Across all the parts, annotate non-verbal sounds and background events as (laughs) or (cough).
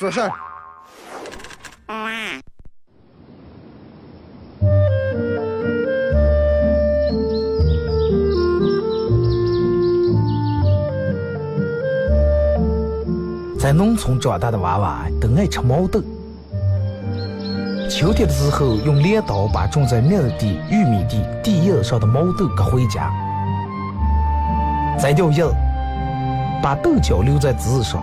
说事儿。在农村长大的娃娃都爱吃毛豆。秋天的时候，用镰刀把种在麦地、玉米地地叶上的毛豆割回家，摘掉叶，把豆角留在籽上。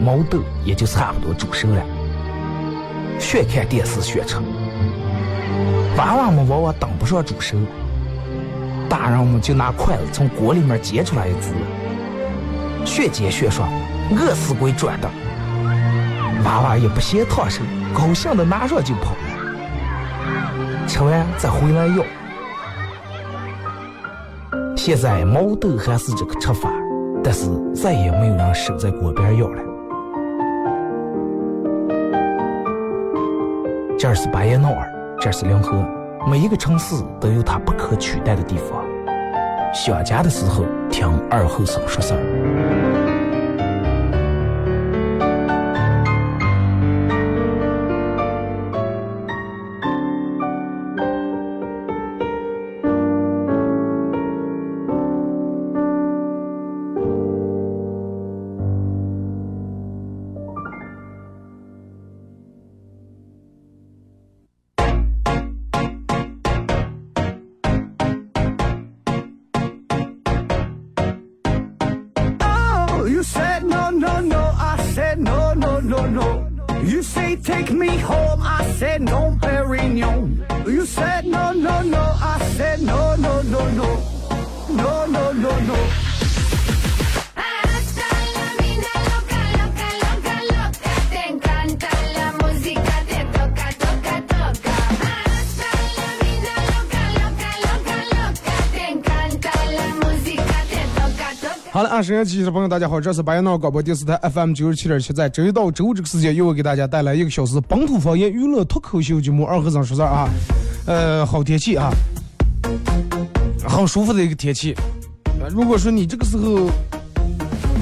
毛豆也就差不多煮熟了。学看电视学吃，娃娃们往往等不上煮熟，大人们就拿筷子从锅里面接出来一只。学煎学涮，饿死鬼转的。娃娃也不嫌烫手，高兴的拿上就跑了。吃完再回来要。现在毛豆还是这个吃法，但是再也没有人守在锅边要了。这儿是巴彦淖尔，这儿是临河，每一个城市都有它不可取代的地方。想家的时候，听二后生说事儿。了，啊，收音机的朋友，大家好，这是白彦淖广播电视台 FM 九十七点七，在周一到周五这个时间，又会给大家带来一个小时本土方言娱乐脱口秀节目《二和尚说事儿》啊。呃，好天气啊，很舒服的一个天气。如果说你这个时候，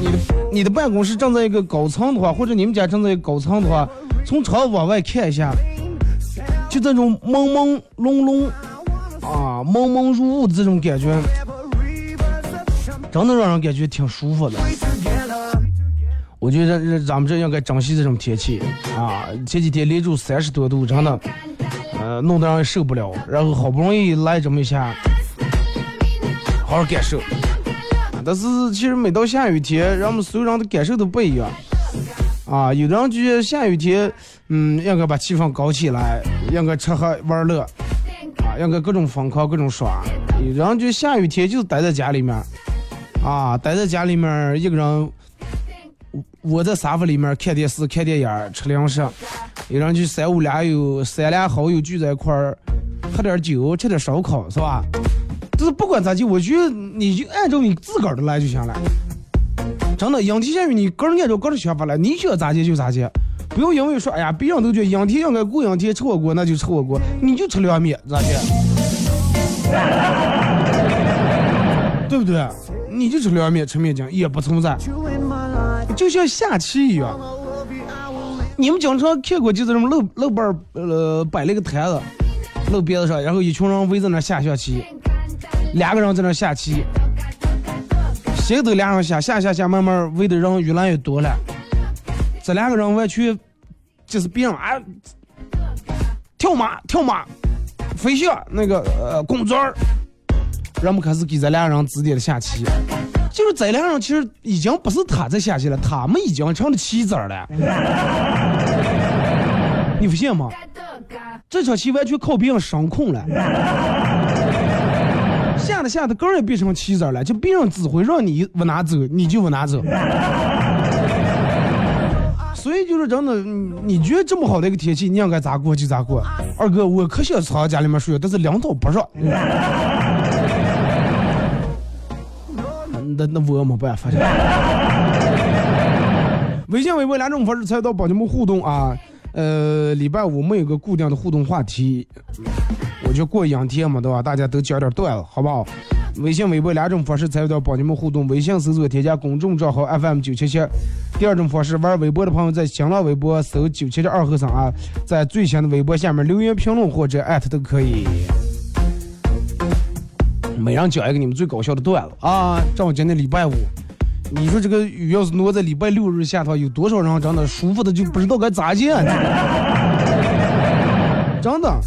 你的你的办公室正在一个高层的话，或者你们家正在一个高层的话，从窗往外看一下，就这种朦朦胧胧啊，朦朦入雾的这种感觉。真的让人感觉挺舒服的。我觉得咱们这应该珍惜这种天气啊！前几天连住三十多度，真的，呃，弄得让人受不了。然后好不容易来这么一下，好好感受。但是其实每到下雨天，人们所有人的感受都不一样。啊，有的人觉得下雨天，嗯，应该把气氛搞起来，应该吃喝玩乐，啊，应该各种疯狂，各种耍。有的人觉得下雨天就待在家里面。啊，待在家里面一个人窝在沙发里面看电视、看电影、吃零食，有人就三五两友、三两好友聚在一块儿喝点酒、吃点烧烤，是吧？就是不管咋地，我觉得你就按照你自个儿的来就行了。真的，养天下雨你个人按照个人想法来，你想咋接就咋接，不要因为说哎呀，别人都觉得阴天应该过养天吃火锅，那就吃火锅，你就吃凉面，咋接？(laughs) 对不对？你就吃凉面、吃面筋也不存在，就像下棋一样。你们经常看过，就这种路路边呃摆了个摊子，路边子上，然后一群人围在那下象棋，两个人在那下棋，谁都俩人下，下下下，慢慢围的人越来越多了。这两个人完全就是别人啊，跳马跳马，飞象那个呃公转儿，人们开始给这两个人指点了下棋。就是这两人其实已经不是他在下棋了，他们已经成了棋子了。你不信吗？这场棋完全靠别人声控了，下着下着，个人也变成棋子了，就别人指挥让你往哪走，你就往哪走。所以就是真的，你觉得这么好的一个天气，你应该咋过就咋过。二哥，我可想藏家里面睡，但是领导不让。那那我没办法。(laughs) 微信、微博两种方式参与到帮你们互动啊。呃，礼拜五没有个固定的互动话题，我就过两天嘛，对吧？大家都讲点段子，好不好？微信、微博两种方式参与到帮你们互动。微信搜索添加公众账号 FM 九七七。第二种方式，玩微博的朋友在新浪微博搜九七七二和尚啊，在最新的微博下面留言评论或者艾特都可以。每人讲一个你们最搞笑的段子啊！正好今天礼拜五，你说这个雨要是挪在礼拜六日下的话，有多少人真的舒服的就不知道该咋讲？(laughs) 真的。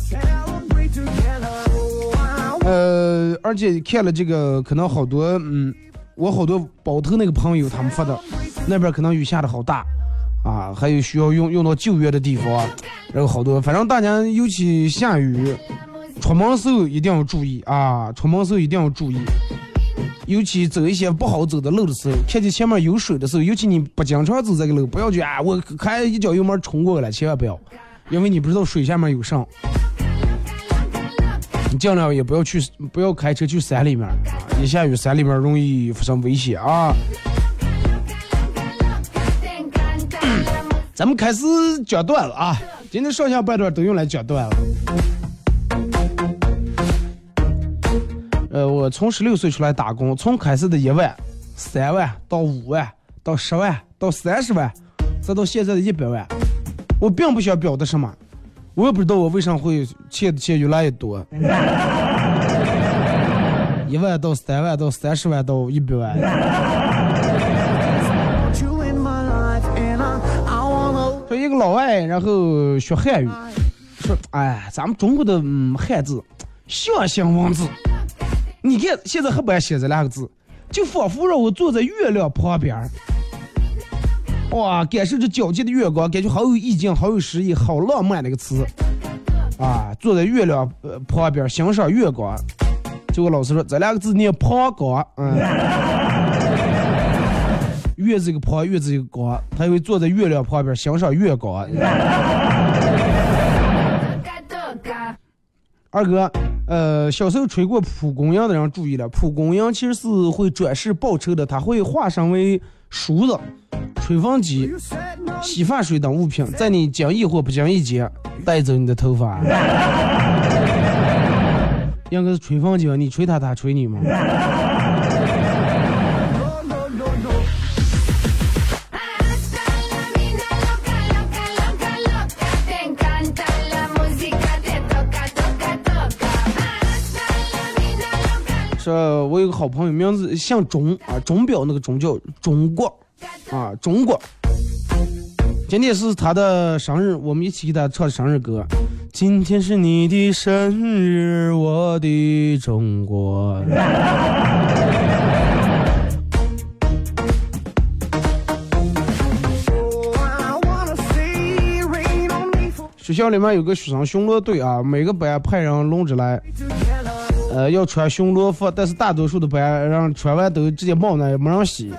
呃，而且看了这个，可能好多，嗯，我好多包头那个朋友他们发的，那边可能雨下的好大，啊，还有需要用用到救援的地方，然后好多，反正大家尤其下雨。出门时候一定要注意啊！出门时候一定要注意，尤其走一些不好走的路的时候，看见前面有水的时候，尤其你不经常走这个路，不要去啊！我开一脚油门冲过来，千万不要，因为你不知道水下面有啥。你尽量也不要去，不要开车去山里面，一下雨山里面容易发生危险啊！咱们开始讲段了啊！今天上下半段都用来讲段了。呃，我从十六岁出来打工，从开始的一万、三万到五万，到十万，到三十万，再到现在的一百万。我并不想表达什么，我也不知道我为啥会欠的钱越来越多。一万到三万到三十万到一百万。说一个老外，然后学汉语，说：“哎，咱们中国的嗯汉字，象形文字。”你看，现在黑板写着两个字，就仿佛让我坐在月亮旁边儿，哇，感受着皎洁的月光，感觉好有意境，好有诗意，好浪漫那个词啊！坐在月亮呃旁边欣赏月光。结果老师说这两个字念旁光，嗯，月字一个旁，月字一个光，他以为坐在月亮旁边欣赏月光。二哥。呃，小时候吹过蒲公英的人注意了，蒲公英其实是会转世报仇的，它会化身为梳子、吹风机、洗发水等物品，在你讲义或不讲义间带走你的头发。(laughs) 应该是吹风机吧，你吹它，它吹你吗？说，我有个好朋友，名字姓钟啊，钟表那个钟叫中国啊，中国。今天是他的生日，我们一起给他唱生日歌。今天是你的生日，我的中国。学校里面有个学生巡逻队啊，每个班派人轮着来。呃，要穿巡逻服，但是大多数的班让穿完都直接冒那没人洗，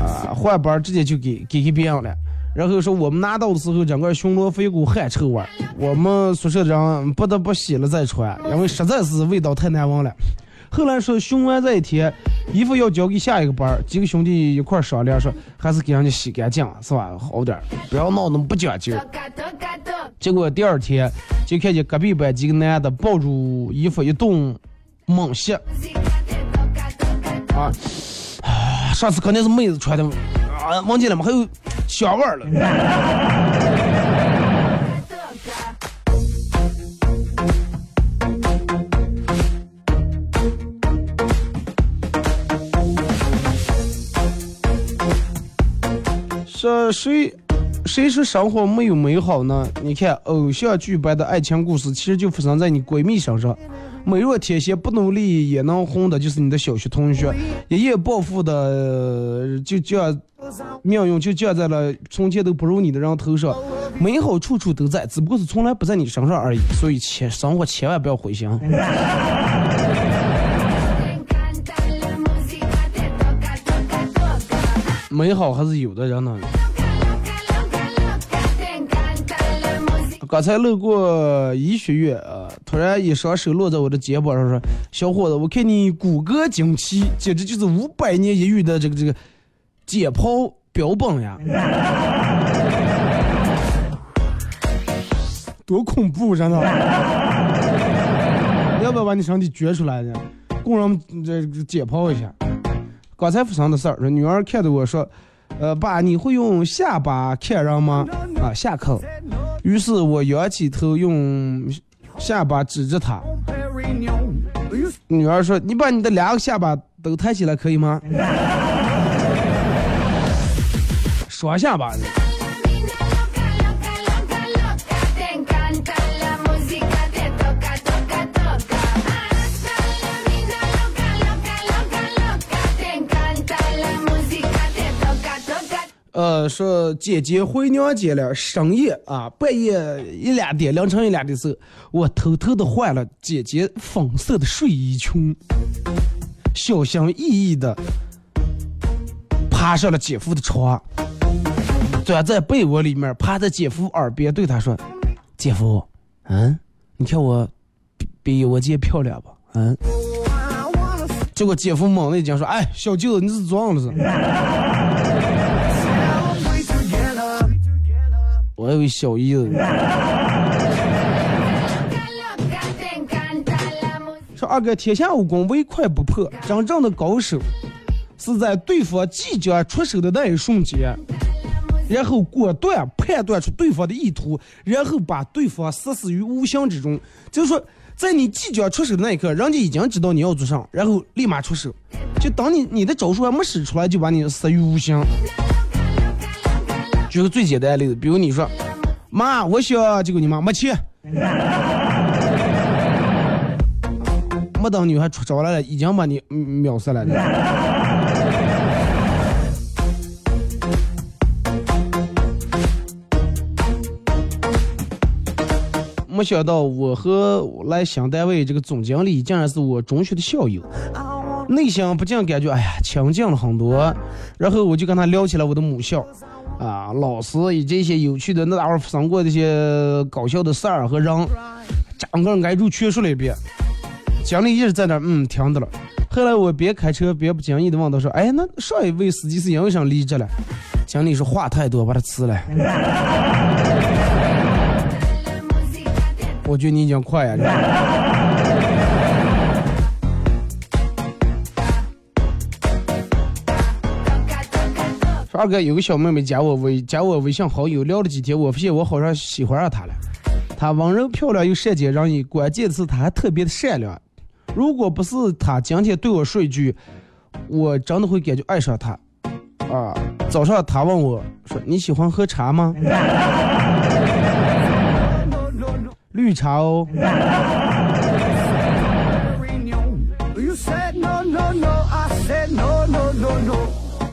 啊，换班直接就给给给别人了。然后说我们拿到的时候，整个巡逻服一股汗臭味，我们宿舍的人不得不洗了再穿，因为实在是味道太难闻了。后来说巡完这一天，衣服要交给下一个班，几个兄弟一块商量说，还是给人家洗干净是吧？好点，不要闹那么不讲究。结果第二天就看见隔壁班几个男的抱住衣服一顿猛吸，啊，上次肯定是妹子穿的，啊，忘记了吗？还有香味了。说谁谁说生活没有美好呢？你看偶像剧般的爱情故事，其实就发生在你闺蜜身上。美若天仙不努力也能红的，就是你的小学同学。一夜暴富的，就降命运就降在了从前都不如你的人头上。美好处处都在，只不过是从来不在你身上而已。所以千生活千万不要灰心。(laughs) 美好还是有的人呢。刚才路过医学院啊，突然一双手落在我的肩膀上，说：“小伙子，我看你骨骼惊奇，简直就是五百年一遇的这个这个解剖标本呀！多恐怖，真的！(laughs) 要不要把你身体掘出来呢？工人这解剖一下。刚才发生的事儿，女儿看着我说：‘呃，爸，你会用下巴看人吗？’啊，下课。”于是我仰起头，用下巴指着他。女儿说：“你把你的两个下巴都抬起来，可以吗？”双下巴。呃，说姐姐回娘家了，深夜啊，半夜一两点，凌晨一两点时候，我偷偷的换了姐姐粉色的睡衣裙，小心翼翼的爬上了姐夫的床，钻在被窝里面，趴在姐夫耳边对他说：“姐夫，嗯，你看我比我姐漂亮吧？嗯。”结果姐夫猛的一惊说：“哎，小舅子，你是装了是？”我有个小姨子，(laughs) 说二哥，天下武功唯快不破，真正的高手是在对方即将出手的那一瞬间，然后果断判断出对方的意图，然后把对方杀死于无形之中。就是说，在你即将出手的那一刻，人家已经知道你要做啥，然后立马出手，就当你你的招数还没使出来，就把你杀于无形。举个最简单的例子，比如你说，妈，我想，结果你妈没钱，(laughs) 没等女孩出招来了，已经把你秒死了。(laughs) 没想到我和来新单位这个总经理，竟然是我中学的校友，内心不禁感觉，哎呀，亲近了很多。然后我就跟他聊起了我的母校。啊，老师以及一些有趣的那会儿发生过这些搞笑的事儿和人，整个挨住全说了一遍。经理一直在那嗯听着了。后来我边开车边不经意的问他说：“哎，那上一位司机是因为啥离职了？”经理说话太多，把他辞了。(laughs) 我觉得你已经快呀。二哥有个小妹妹加我微加我微信好友，聊了几天，我发现我好像喜欢上她了。她温柔漂亮又善解人意，关键是她还特别的善良。如果不是她今天对我说一句，我真的会感觉爱上她。啊，早上她问我说：“你喜欢喝茶吗？”绿茶哦。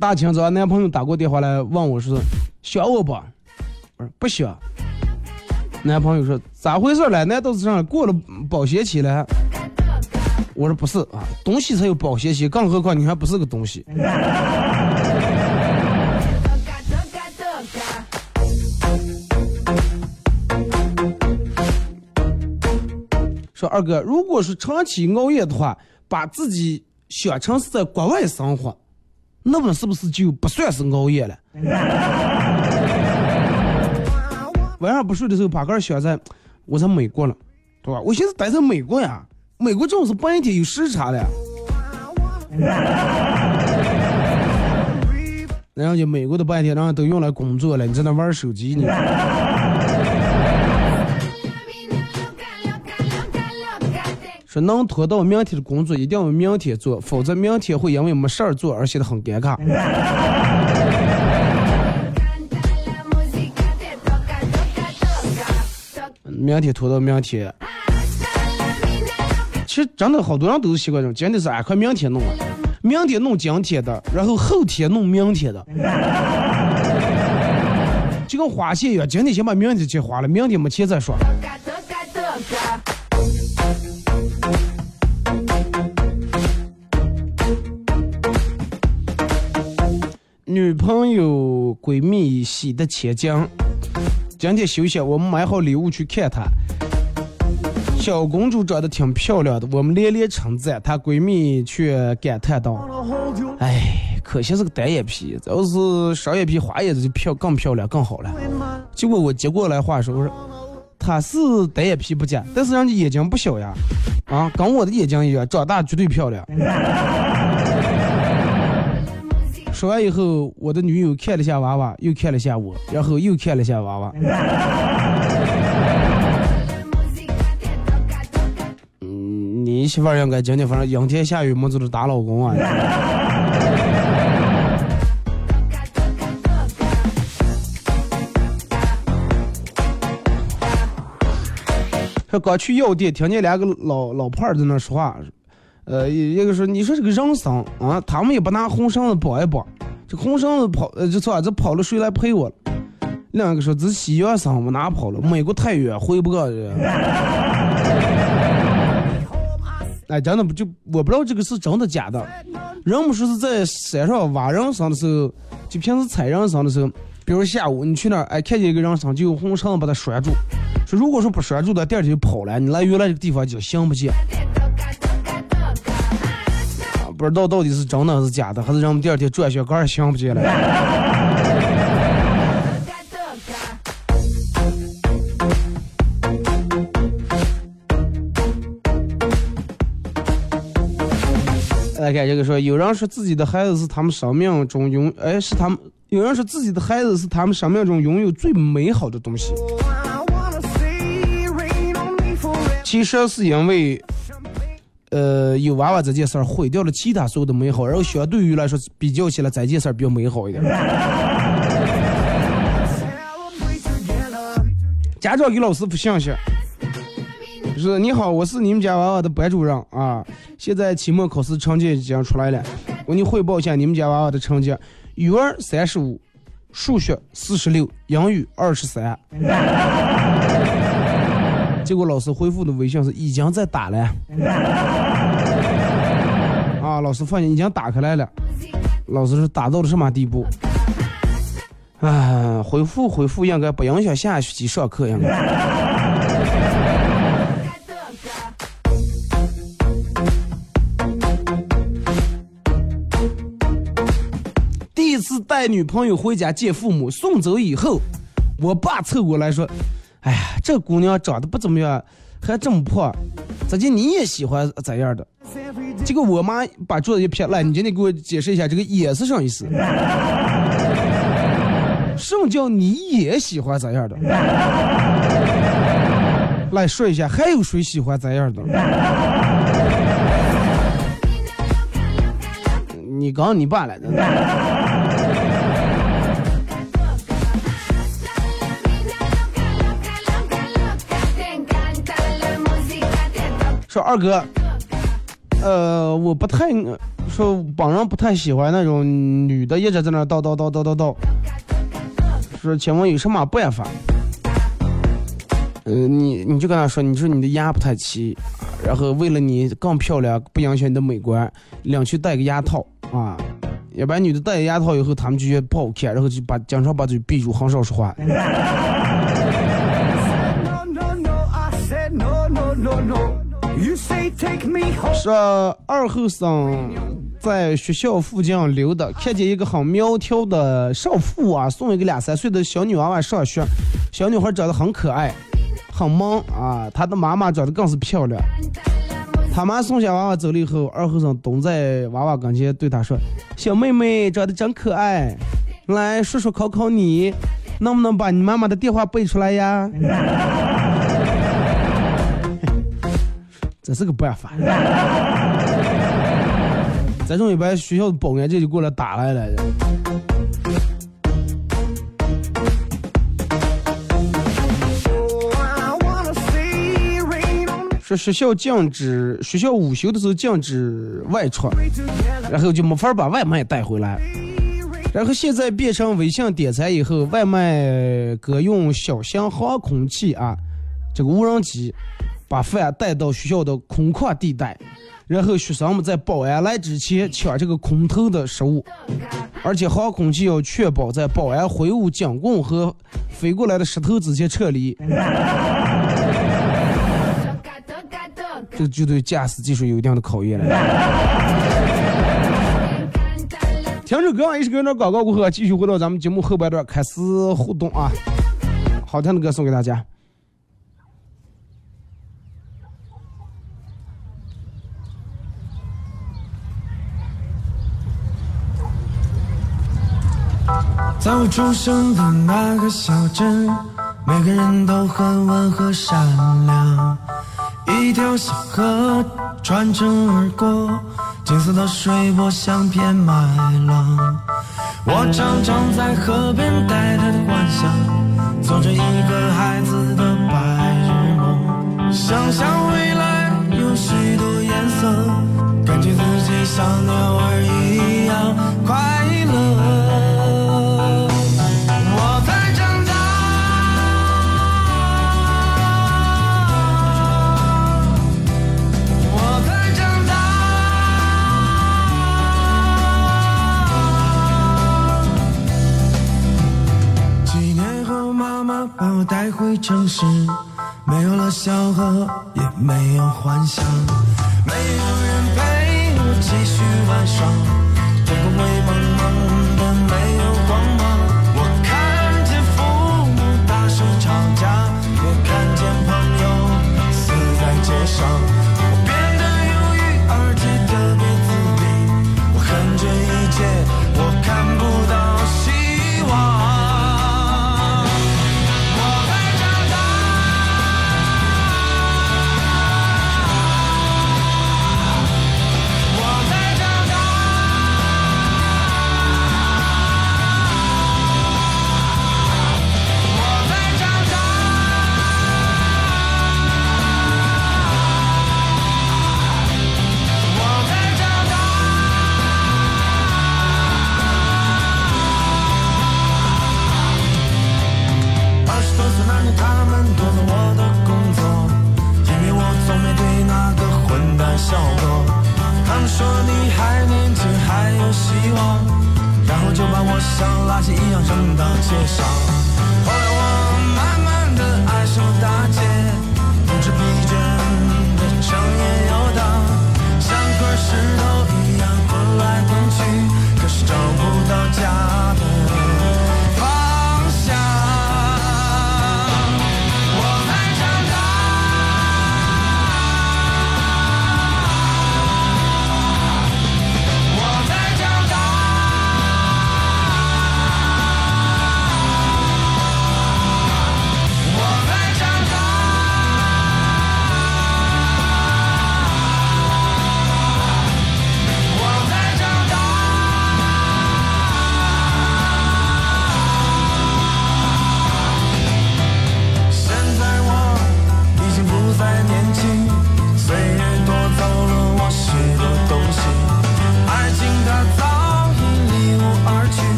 大清早，男朋友打过电话来问我说：“想我不？”我说：“不想。”男朋友说：“咋回事了？难道是上过了保鲜期了？”我说：“不是啊，东西才有保鲜期，更何况你还不是个东西。”说二哥，如果是长期熬夜的话，把自己想成是在国外生活。那么是不是就不算是熬夜了？(laughs) 晚上不睡的时候，把个想在，我在美国了，对吧？我现在待在美国呀，美国正是半天有时差的。(laughs) 然后就美国的半天，然后都用来工作了，你在那玩手机呢。说能拖到明天的工作，一定要明天做，否则明天会因为没事儿做而显得很尴尬。明天拖到明天。其实真的好多人都是习惯性，今天是俺快明天弄了，明天弄今天的，然后后天弄明天的。就跟花钱一样，今天先把明天钱花了，明天没钱再说。女朋友闺蜜洗的千金，今天休息，我们买好礼物去看她。小公主长得挺漂亮的，我们连连称赞，她闺蜜却感叹道：“哎，可惜是个单眼皮，要是双眼皮、花眼子就漂更漂亮更好了。”结果我接过来话说：“我说她是单眼皮不假，但是人家眼睛不小呀，啊，跟我的眼睛一样，长大绝对漂亮。”说完以后，我的女友看了下娃娃，又看了下我，然后又看了下娃娃。嗯，你媳妇儿应该今天反正阴天下雨没做的打老公啊。他刚去药店，听见两个老老派在那说话。呃，一个说，你说这个人生啊，他们也不拿红绳子绑一绑，这红绳子跑，呃，这错，这跑了谁来陪我？另一个说，这西洋绳我拿跑了，美国太远，回不过去。哎，真的不就我不知道这个是真的假的。人们说是在山上挖人参的时候，就平时采人参的时候，比如下午你去那儿，哎，看见一个人参，就用红绳子把它拴住。说如果说不拴住的，第二天就跑了，你来原来这个地方就行不见。不知道到底是真的还是假的，还是让我们第二天转血杆儿想不起来。(laughs) 来看这个说，有人说自己的孩子是他们生命中拥，哎，是他们有人说自己的孩子是他们生命中拥有最美好的东西。其实是因为。呃，有娃娃这件事儿毁掉了其他所有的美好，然后相对于来说比较起来，这件事儿比较美好一点。家长给老师发信息，是你好，我是你们家娃娃的班主任啊。现在期末考试成绩已经出来了，我给你汇报一下你们家娃娃的成绩：语文三十五，数学四十六，英语二十三。结果老师回复的微信是已经在打了，(laughs) 啊，老师发现已经打开来了，老师是打到了什么地步？啊，回复回复应该不影响下学期上课应该。第一次带女朋友回家见父母，送走以后，我爸凑过来说。哎呀，这姑娘长得不怎么样，还这么胖，咋的？你也喜欢咋样的？结果我妈把桌子一撇，来，你今天给我解释一下这个“也”是啥意思？什么叫你也喜欢咋样的？来说一下，还有谁喜欢咋样的？你刚你爸来的。二哥，呃，我不太说本人不太喜欢那种女的一直在那叨叨叨叨叨叨。说，请问有什么办法？呃，你你就跟他说，你说你的牙不太齐，然后为了你更漂亮，不影响你的美观，两去戴个牙套啊。要不然女的戴牙套以后，他们就觉得不好看，然后就把经常把嘴闭住，很少说话。说二后生在学校附近溜达，看见一个很苗条的少妇啊，送一个两三岁的小女娃娃上学。小女孩长得很可爱，很萌啊。她的妈妈长得更是漂亮。他妈送下娃娃走了以后，二后生蹲在娃娃跟前对她说：“小妹妹长得真可爱，来叔叔考考你，能不能把你妈妈的电话背出来呀？” (laughs) 这是个办法。这种一般学校的保安这就过来打来了。说学校禁止学校午休的时候禁止外出，然后就没法把外卖带回来。然后现在变成微信点餐以后，外卖哥用小型航空器啊，这个无人机把饭带到学校的空旷地带，然后学生们在保安来之前抢这个空投的食物，而且航空器要确保在保安挥舞警棍和飞过来的石头之前撤离。这就对驾驶技术有一定的考验了。听首歌，一首歌那广告过后，继续回到咱们节目后半段开始互动啊！好听的歌送给大家。在我出生的那个小镇，每个人都很温和善良。一条小河穿城而过，金色的水波像片麦浪。我常常在河边呆呆的幻想，做着一个孩子的白日梦，想象未来有许多颜色，感觉自己像鸟儿一样快乐。带回城市，没有了小河，也没有幻想，没有人陪我继续玩耍，天空灰蒙蒙的，没有光芒。我看见父母大声吵架，也看见朋友死在街上。说你还年轻，还有希望，然后就把我像垃圾一样扔到街上。后来我慢慢的爱上大街，总是疲倦的长夜游荡，像块石头一样滚来滚去，可是找不到家。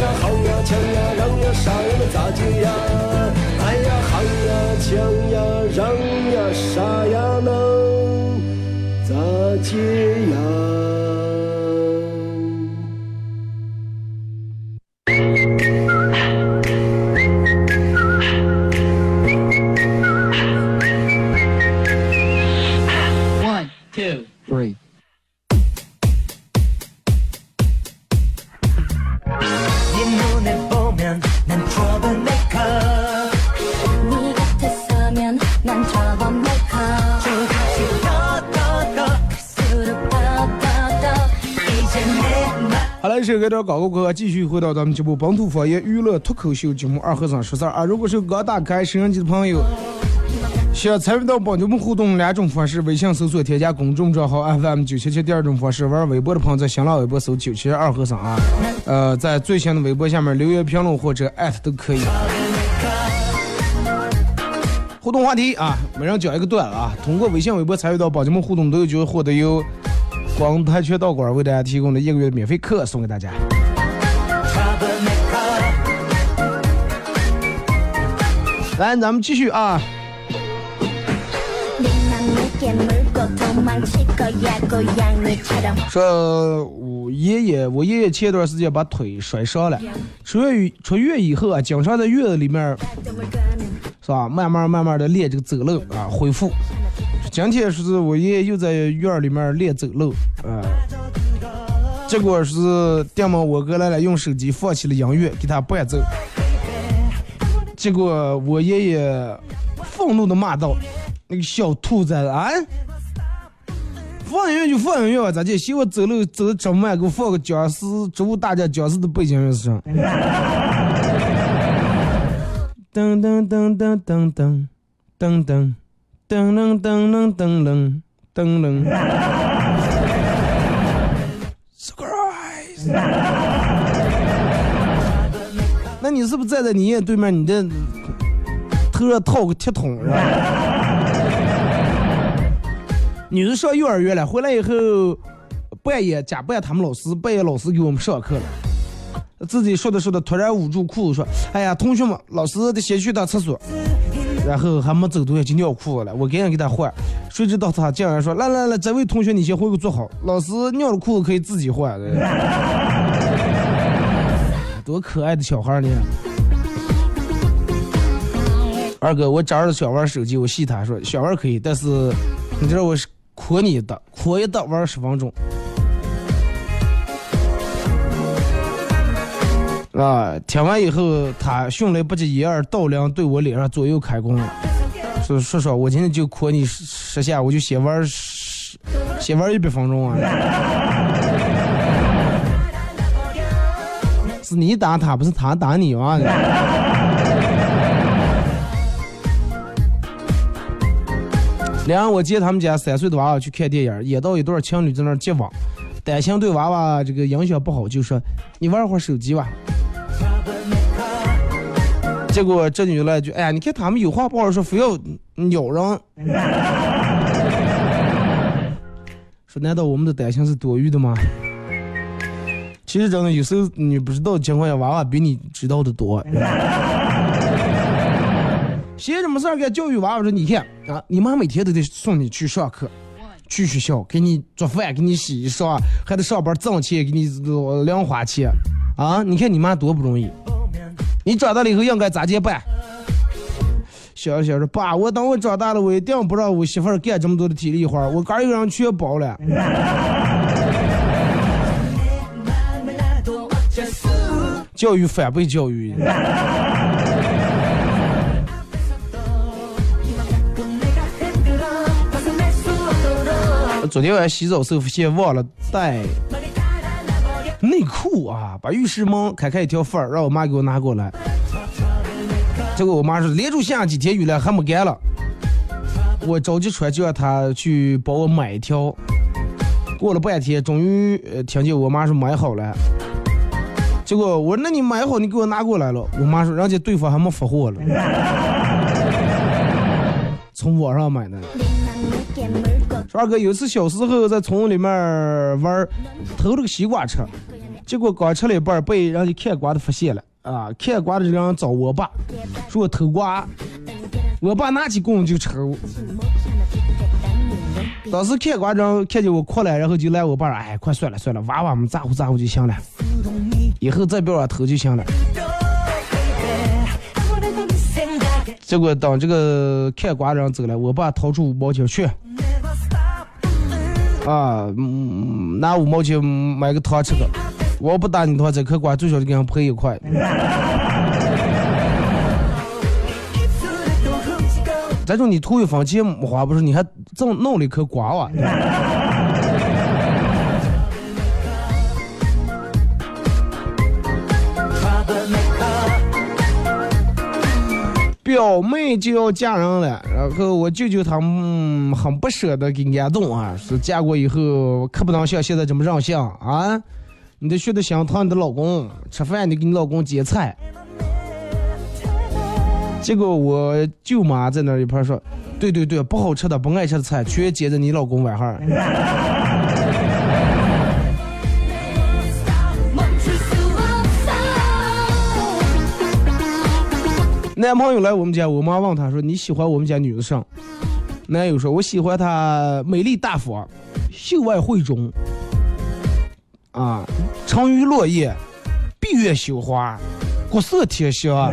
呀好呀强呀让呀傻呀那咋接呀？哎呀好呀强呀让呀傻呀能咋接？呀这个点广告过后，继续回到咱们节目本土方言娱乐脱口秀节目二和尚说事儿啊！如果是刚打开摄像机的朋友，想参与到帮节目互动两种方式：微信搜索添加公众账号 FM 九七七；第二种方式，玩微博的朋友在新浪微博搜九七二和尚啊。呃，在最新的微博下面留言评论或者艾特都可以。互动话题啊，每人讲一个段啊。通过微信、微博参与到帮节目互动，都有机会获得有。光台全道馆为大家提供的一个月的免费课送给大家。来，咱们继续啊。说，我爷爷，我爷爷前段时间把腿摔伤了，出院出院以后啊，经常在院子里面，是吧？慢慢慢慢的练这个走路啊，恢复。今天是我爷爷又在院里面练走路，啊，结果是电猫我哥来了，用手机放起了音乐给他伴奏，结果我爷爷愤怒的骂道：“那个小兔崽子啊，放音乐就放音乐吧，咋的？嫌我走路走的这么慢，给我放个僵尸植物大战僵尸的背景音乐上。”噔噔噔噔噔噔噔噔。噔噔噔噔噔噔噔 (laughs) 那你是不是站在你爷对面？你的头上套个铁桶是吧？(laughs) 女的上幼儿园了，回来以后半夜假扮他们老师，半夜老师给我们上课了，自己说着说着，突然捂住裤子说：“哎呀，同学们，老师得先去趟厕所。”然后还没走多远就尿裤子了，我赶紧给他换。谁知道他竟然说：“来来来，这位同学你先回去坐好，老师尿了裤子可以自己换。”多可爱的小孩呢！二哥，我这儿想玩手机，我戏他说想玩可以，但是你知道我是夸你的，夸一打玩十分钟。啊！听完以后，他迅雷不及掩耳盗铃，对我脸上左右开弓。说说说，我今天就夸你十下，我就先玩十，先玩一百分钟啊！是你打他，不是他打你啊！两我接他们家三岁的娃娃去看电影，演到一段情侣在那接吻，担心对娃娃这个影响不好，就说你玩会儿手机吧。结果这女的来一句：“哎呀，你看他们有话不好说，非要咬人。说难道我们的担心是多余的吗？其实真的有时候你不知道的情况下，娃娃比你知道的多。闲着没事儿干，教育娃娃说：你看啊，你妈每天都得送你去上课，去学校给你做饭，给你洗衣裳，还得上班挣钱给你零花钱啊！你看你妈多不容易。”你长大了以后应该咋接办？小小说爸，我等我长大了，我一定不让我媳妇儿干这么多的体力活，我哥一个人全包了。教育反被教育。昨天晚上洗澡时候发现忘了带。内裤啊，把浴室门开开一条缝儿，让我妈给我拿过来。结果我妈说连着下几天雨了还没干了，我着急穿就让她去帮我买一条。过了半天，终于听见我妈说买好了。结果我说那你买好，你给我拿过来了。我妈说人家对方还没发货了，从网上买的。说二哥有一次小时候在村里面玩，偷了个西瓜吃，结果刚吃了一半，被人家看瓜的发现了啊！看瓜的这个人找我爸，说我偷瓜，我爸拿起棍就抽。当时看瓜人看见我哭了，然后就来我爸哎，快算了算了，娃娃们咋呼咋呼就行了，以后再不要偷就行了。结果等这个看瓜人走了，我爸掏出五毛钱去，啊，拿五毛钱买个糖吃个，我不打你的话，这颗瓜最少得给人赔一块。再说你图一分钱没花，不是你还正弄了一颗瓜哇？表妹就要嫁人了，然后我舅舅他嗯很不舍得给安顿啊，说嫁过以后可不能像现在这么任性啊，你得学得心疼你的老公，吃饭你给你老公夹菜。结果我舅妈在那一旁说：“对对对，不好吃的、不爱吃的菜，全接着你老公碗上。(laughs) ”男朋友来我们家，我妈问他说：“你喜欢我们家女的啥？”男友说：“我喜欢她美丽大方，秀外慧中，啊，沉鱼落雁，闭月羞花，国色天香。(laughs) ”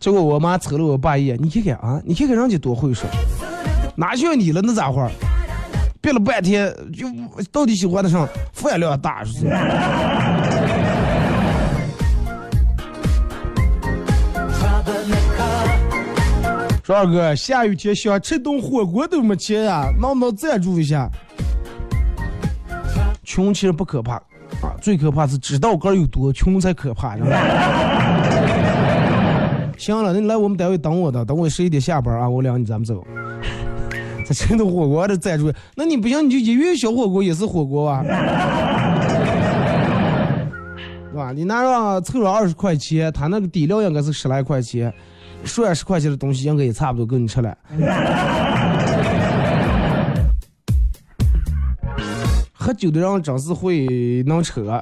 结果我妈瞅了我爸一眼，你看看啊，你看看人家多会说，哪像你了那家伙，憋了半天就到底喜欢的上饭量大是不是？说二哥，下雨天想吃顿火锅都没钱呀，能不能赞助一下？穷其实不可怕啊，最可怕是知道个有多穷才可怕，知道 (laughs) 行了，那你来我们单位等我的，等我十一点下班啊，我领你咱们走。这吃顿火锅的赞助，那你不行你就一元小火锅也是火锅啊，(laughs) 是吧？你拿上凑上二十块钱，他那个底料应该是十来块钱。说二十块钱的东西应该也差不多够你吃了。(laughs) 喝酒的人真是会能扯啊！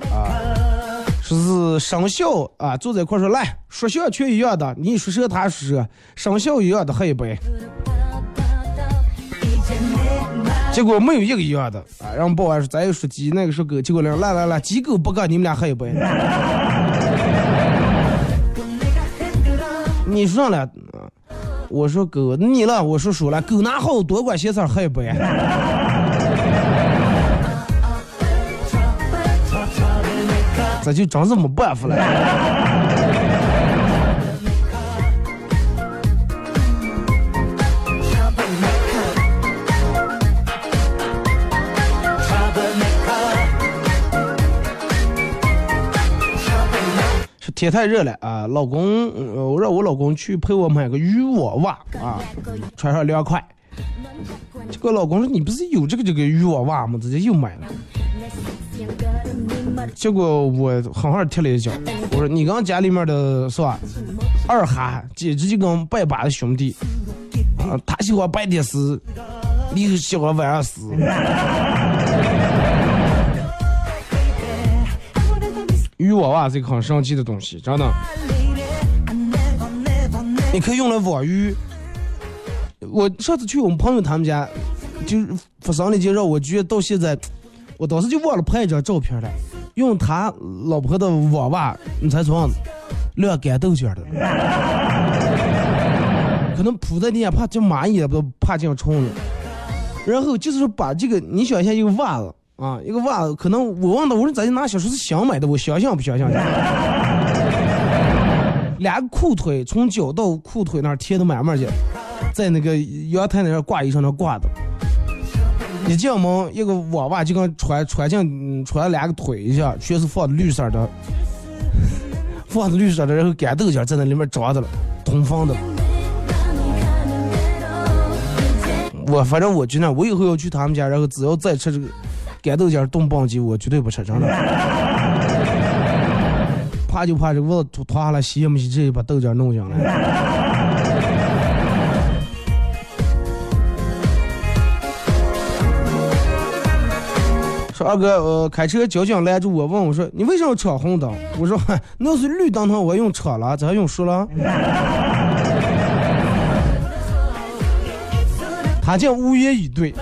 说是生肖啊，坐在一块说来，属相全一样的，你说蛇，他属蛇，生肖一样的喝一杯。结果没有一个一样的啊！让保安说咱又说鸡，那个说狗，结果来来来，鸡狗不干，你们俩喝一杯。你说了，我说狗，你了，我说鼠了，狗拿好多管闲事喝一杯。(laughs) 这就真是没办法了。天太热了啊！老公，我让我老公去陪我买个渔网袜啊，穿上凉快。结果老公说：“你不是有这个这个渔网袜吗？”直接又买了。结果我狠狠踢了一脚，我说：“你跟家里面的是吧？二哈简直就跟拜把的兄弟啊！他喜欢白天死，你喜欢晚上死。”渔网袜是一个很神奇的东西，真的。你可以用来网鱼。我上次去我们朋友他们家，就发生了一件让我觉得到现在，我当时就忘了拍一张照片了。用他老婆的网袜，你才从晾干豆角的，可能铺在地下怕进蚂蚁，不怕进虫子。然后就是说把这个，你想一下一个袜子。啊，一个袜子，可能我忘了，我说咋就拿小说是想买的？我想想不想想？(laughs) 俩裤腿从脚到裤腿那儿贴的满满的，在那个阳台那挂衣裳那挂的。一进门，一个网袜就跟穿穿进穿两个腿一样，全是放绿色的，放的绿色的，然后干豆角在那里面装的了，通风的。我反正我觉得，我以后要去他们家，然后只要再吃这个干豆角冻棒鸡我绝对不吃，(laughs) 真的。怕就怕这味吐脱下来洗也没洗，直接把豆角弄进来。说二哥，呃，开车交警拦住我，问我说：“你为什么闯红灯？”我说：“ (laughs) 那是绿灯，他我用车了，这还用说了？” (laughs) 他竟无言以对。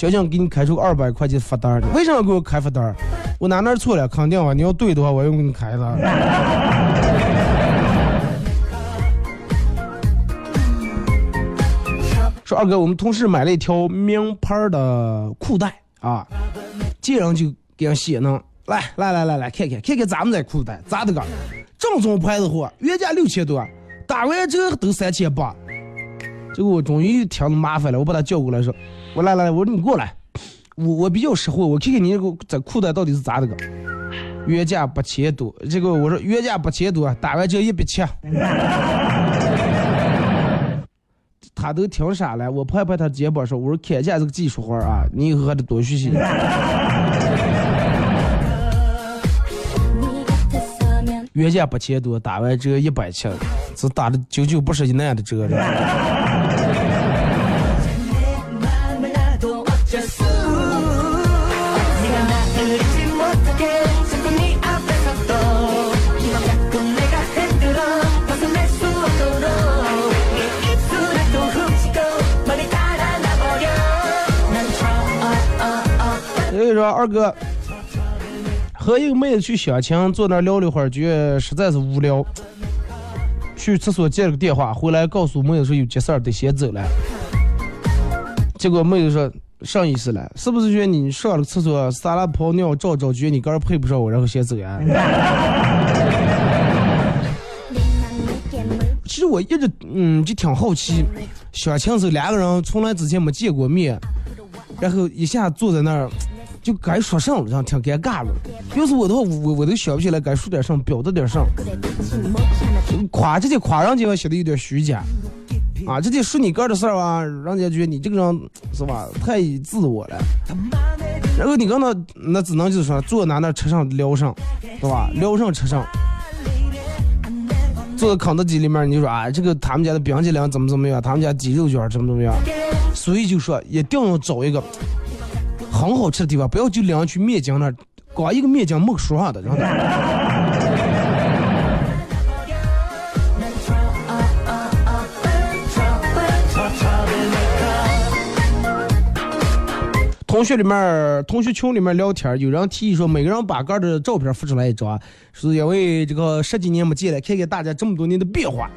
交警给你开出二百块钱罚单的，为什么给我开罚单？我哪哪错了？肯定啊！你要对的话，我用给你开了。(laughs) 说二哥，我们同事买了一条名牌的裤带。啊，见人就给人写呢，来来来来来看看看看咱们这裤带咋的个？正宗牌子货，原价六千多，打完折都三千八。结果我终于听着麻烦了，我把他叫过来说，我来来来，我说你过来，我我比较识货，我看看你这个这裤带到底是咋的个？原价八千多，这个我说原价八千多，打完折一百七。他都听傻了，我拍拍他肩膀说：“我说看见这个技术活啊，你以后还得多学习。”原价八千多，打完折一百七，只打的九九不是一难的折。的二哥和一个妹子去相亲，坐那聊了一会儿，觉得实在是无聊，去厕所接了个电话，回来告诉妹子说有急事儿得先走了。结果妹子说啥意思了？是不是觉得你上了厕所撒了泡尿照照，觉得你个人配不上我，然后先走呀？(laughs) 其实我一直嗯就挺好奇，相亲时两个人从来之前没见过面，然后一下坐在那儿。就该说上了，这样挺尴尬了。要是我的话，我我都想不起来该说点什么，表达点什么。夸这些夸人家，显得有点虚假。啊，这些说你个的事儿啊，人家觉得你这个人是吧，太自我了。然后你跟他那只能就是说坐哪那车上聊上，对吧？聊上车上，坐在肯德基里面，你说啊，这个他们家的冰激凌怎么怎么样，他们家鸡肉卷怎么怎么样。所以就说一定要找一个。很好吃的地方，不要就两去面筋那儿，光一个面筋没说话的，真的。同学里面，同学群里面聊天，有人提议说，每个人把个的照片发出来一张，是因为这个十几年没见了，看看大家这么多年的变化。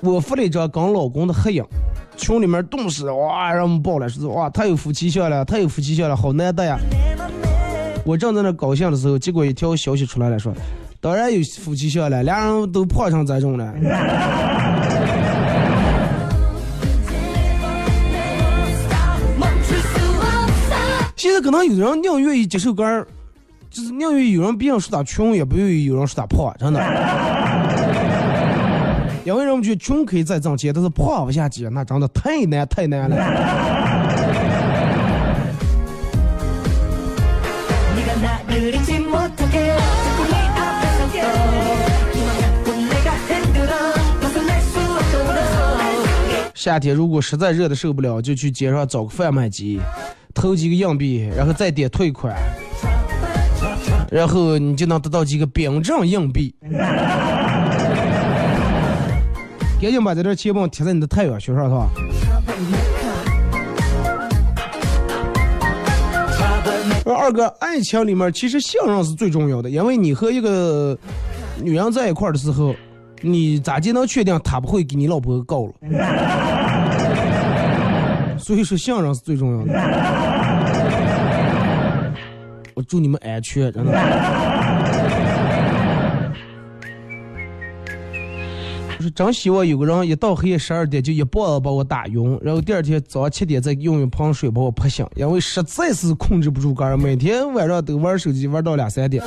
我发了一张跟老公的合影。群里面冻死哇，让我们爆了，说哇，太有夫妻相了，太有夫妻相了，好难得呀！我正在那高兴的时候，结果一条消息出来了，说当然有夫妻相了，俩人都胖成这种了。(laughs) 现在可能有人宁愿意接受个儿，就是宁愿有人别人说他穷，也不愿意有人说他胖，真的。因为人们觉得穷可以再挣钱，但是胖不下去，那真的太难太难了。夏天如果实在热的受不了，就去街上找个贩卖机，投几个硬币，然后再点退款，然后你就能得到几个冰镇硬币。赶紧把这点钱包贴在你的太阳穴上，是吧？二哥，爱情里面其实信任是最重要的，因为你和一个女人在一块的时候，你咋就能确定她不会给你老婆告了？(laughs) 所以说信任是最重要的。(laughs) 我祝你们安全，真的。真希望有个人一到黑夜十二点就一棒子把我打晕，然后第二天早上七点再用一盆水把我泼醒，因为实在是控制不住个人，每天晚上都玩手机玩到两三点。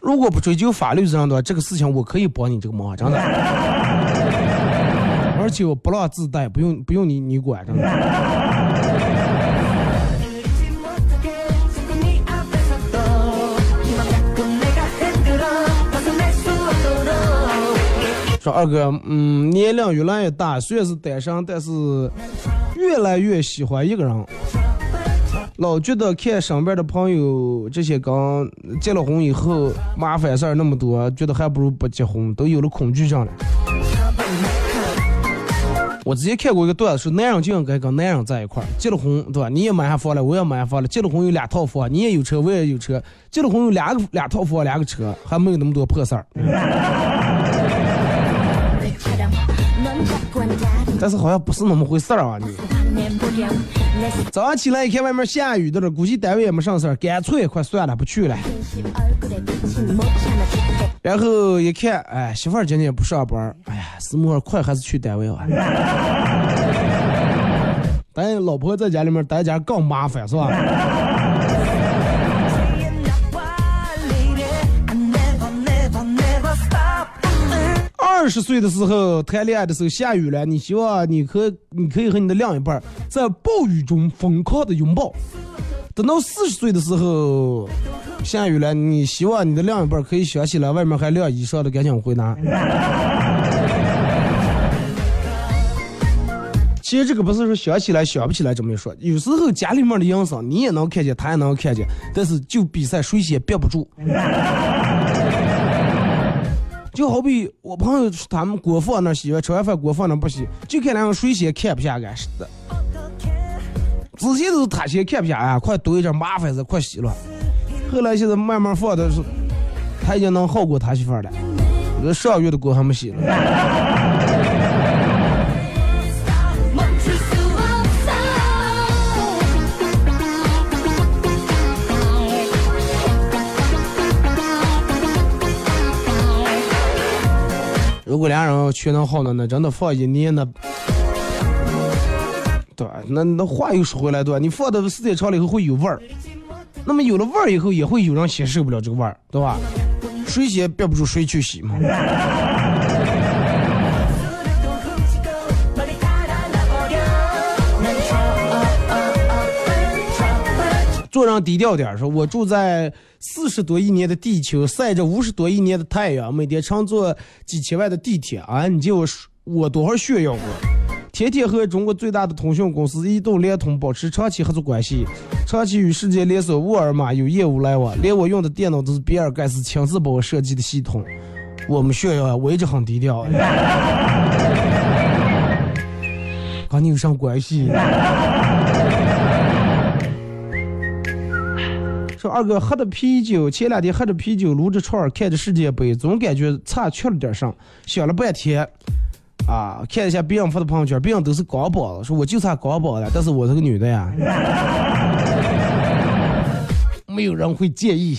如果不追究法律责任的话，这个事情我可以帮你这个忙，真的。而且我不让自带，不用不用你你管，真的。说二哥，嗯，年龄越来越大，虽然是单身，但是越来越喜欢一个人。老觉得看身边的朋友这些刚结了婚以后麻烦事儿那么多，觉得还不如不结婚，都有了恐惧症了。我之前看过一个段子，说男人就应该跟男人在一块儿，结了婚对吧？你也买下房了，我也买下房了，结了婚有两套房，你也有车，我也有车，结了婚有两个两套房，两个车，还没有那么多破事儿。但是好像不是那么回事儿啊！你早上起来一看外面下雨的了，估计单位也没上事儿，干脆快算了，不去了。然后一看，哎，媳妇儿今天不上班，哎呀，思慕快还是去单位吧。(laughs) 咱老婆在家里面待家更麻烦，是吧？二十岁的时候谈恋爱的时候下雨了，你希望你可你可以和你的另一半在暴雨中疯狂的拥抱。等到四十岁的时候下雨了，你希望你的另一半可以想起来外面还晾衣裳的，赶紧回拿。(laughs) 其实这个不是说想起来想不起来这么一说，有时候家里面的营生你也能看见，他也能看见，但是就比赛谁先憋不住。就好比我朋友他们锅放那洗，吃完饭锅放那不洗，就看两个谁先看不下干似的。之前都是他先看不下啊，快多一点麻烦事，快洗了。后来现在慢慢放的是，他已经能好过他媳妇儿了。这上月的锅还没洗了。果俩人全能好呢，那真的放一年那，对？那那话又说回来，对吧？你放的时间长了以后会有味儿，那么有了味儿以后，也会有人先受不了这个味儿，对吧？谁先憋不住谁去洗嘛。做人低调点，说我住在四十多亿年的地球，晒着五十多亿年的太阳，每天乘坐几千万的地铁啊！你见我我多少炫耀过？天天和中国最大的通讯公司移动、联通保持长期合作关系，长期与世界连锁沃尔玛有业务来往，连我用的电脑都是比尔盖茨亲自帮我设计的系统。我们炫耀啊，我一直很低调。啊你有啥关系？说二哥喝的啤酒，前两天喝着啤酒，撸着串儿，看着世界杯，总感觉差缺了点啥。想了半天，啊，看一下别人发的朋友圈，别人都是光膀子，说我就差光膀了，但是我是个女的呀，(laughs) 没有人会介意。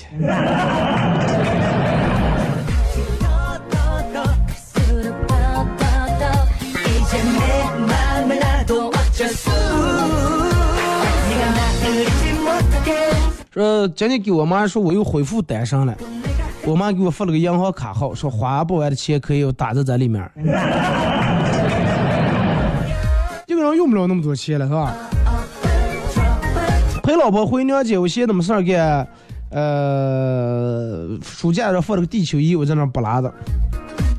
说今天给我妈说我又恢复单身了，我妈给我发了个银行卡号，说花不完的钱可以打在这里面。一个人用不了那么多钱了，是吧？陪老婆回娘家，我闲的没事儿干，呃，书架上放了个地球仪，我在那不拉的，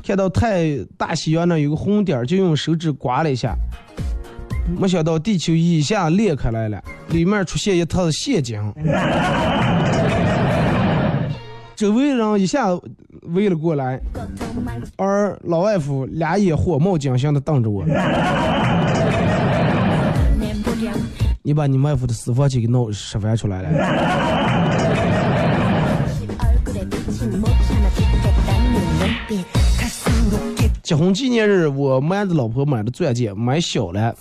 看到太大西洋那有个红点，就用手指刮了一下。没想到地球一下裂开来了，里面出现一套陷阱，(laughs) 周围人一下围了过来，而老外夫俩眼火冒金星的瞪着我。(laughs) 你把你外夫的私房钱给弄拾翻出来了。结婚纪念日，我瞒着老婆买的钻戒，买小了。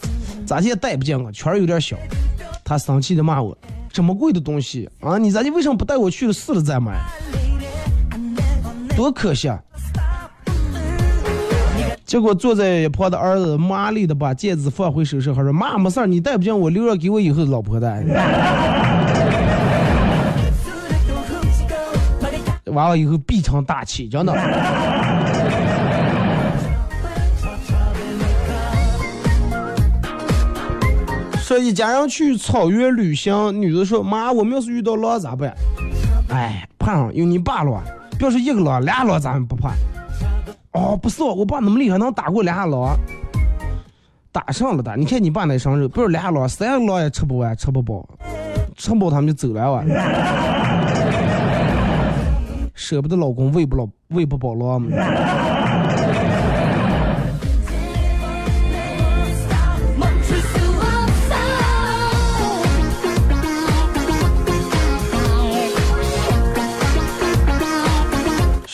咋地也戴不见我，圈儿有点小。他生气的骂我：“这么贵的东西啊，你咋就为什么不带我去试了再买？多可惜！”啊！结果坐在一旁的儿子麻利的把戒指放回手上，还说：“妈，没事儿，你戴不见，我留着给我以后老婆戴。(laughs) ”完了以后必成大器，真的。说一家人去草原旅行，女的说：“妈，我们要是遇到狼咋办？”哎，怕上有你爸了，要是一个狼，俩狼咱们不怕。哦，不是，我爸那么厉害，能打过俩狼。打上了的，你看你爸那身肉，不是俩狼，三个狼也吃不完，吃不饱，吃饱他们就走了哇。(laughs) 舍不得老公，喂不老，喂不饱狼嘛。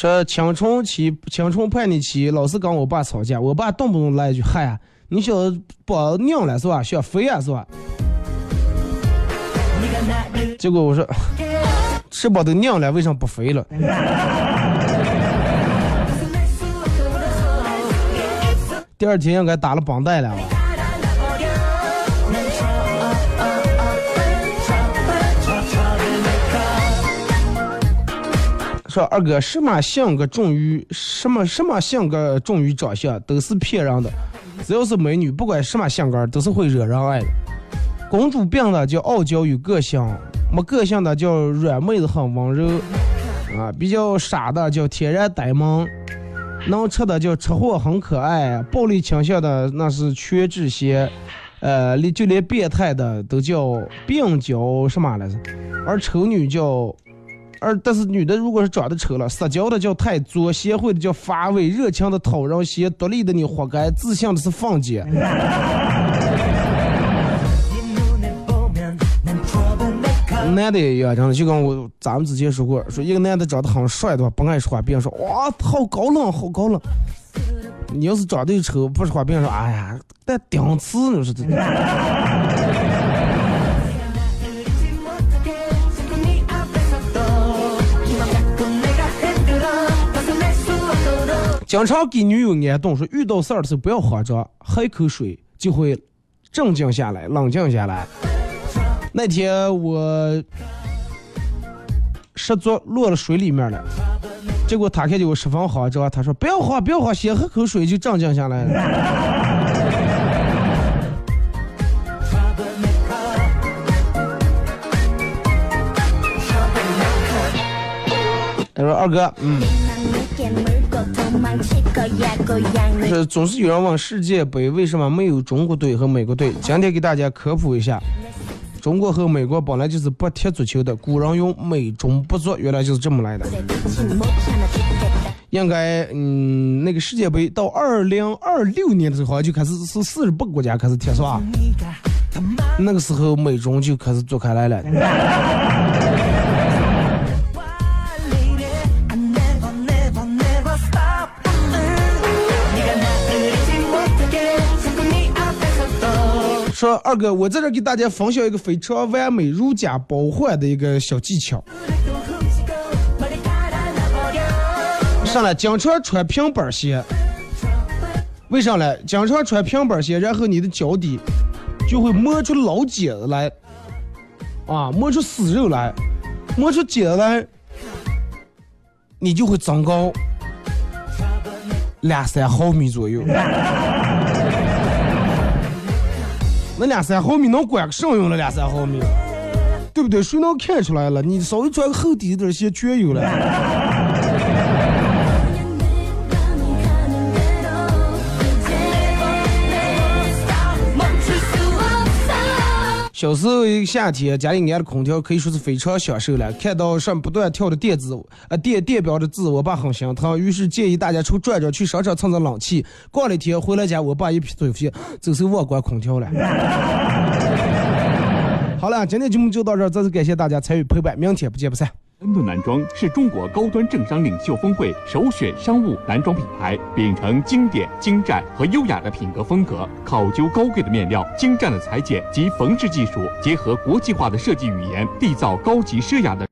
说青春期、青春叛逆期，老是跟我爸吵架，我爸动不动来一句：“嗨，你小子不娘了是吧？想飞啊是吧？”结果我说：“翅膀都娘了，为啥不飞了？”第二天应该打了绑带了吧。说二哥，什么性格重于什么什么性格重于长相，都是骗人的。只要是美女，不管什么性格，都是会惹人爱的。公主病的叫傲娇有个性，没个性的叫软妹子很温柔，啊，比较傻的叫天然呆萌，能吃的叫吃货很可爱，暴力倾向的那是缺智些，呃，连就连变态的都叫病娇什么来着，而丑女叫。而但是女的如果是长得丑了，撒娇的叫太作，贤惠的叫乏味，热情的讨人嫌，独立的你活该，自信的是凤姐。男的也一样，真的就跟我咱们之前说过，说一个男的长得很帅的话，不爱说话，别人说哇，好高冷，好高冷。你要是长得丑，不说话，别人说哎呀，带顶刺，你说这。经常给女友安顿说，遇到事儿的时候不要慌张，喝一口水就会镇静下来，冷静下来。那天我失足落了水里面了，结果他看见我十分慌张，他说不要慌，不要慌，先喝口水就镇静下来了。(laughs) 他说二哥，嗯。是总是有人问世界杯为什么没有中国队和美国队？今天给大家科普一下，中国和美国本来就是不踢足球的，古人用美中不足，原来就是这么来的。应该，嗯，那个世界杯到二零二六年的时候，好像就开始是四十八个国家开始踢，是吧？那个时候美中就开始做开来了。说二哥，我在这给大家分享一个非常完美如假包换的一个小技巧。上来经常穿平板鞋，为啥呢？经常穿平板鞋，然后你的脚底就会磨出老茧子来，啊，磨出死肉来，磨出茧子来，你就会增高两三毫米左右。那两三毫米能管个甚用了？两三毫米，对不对？谁能看出来了？你稍微穿个厚底一点鞋全有了。小时候一个夏天，家里安的空调可以说是非常享受了。看到上不断跳的电子啊电电表的字，我爸很心疼，于是建议大家出转转，去商场蹭蹭冷气。逛了一天，回来家，我爸一撇嘴皮，走是忘关空调了。(laughs) 好了，今天节目就到这儿，再次感谢大家参与陪伴，明天不见不散。恩顿男装是中国高端政商领袖峰会首选商务男装品牌，秉承经典、精湛和优雅的品格风格，考究高贵的面料、精湛的裁剪及缝制技术，结合国际化的设计语言，缔造高级奢雅的。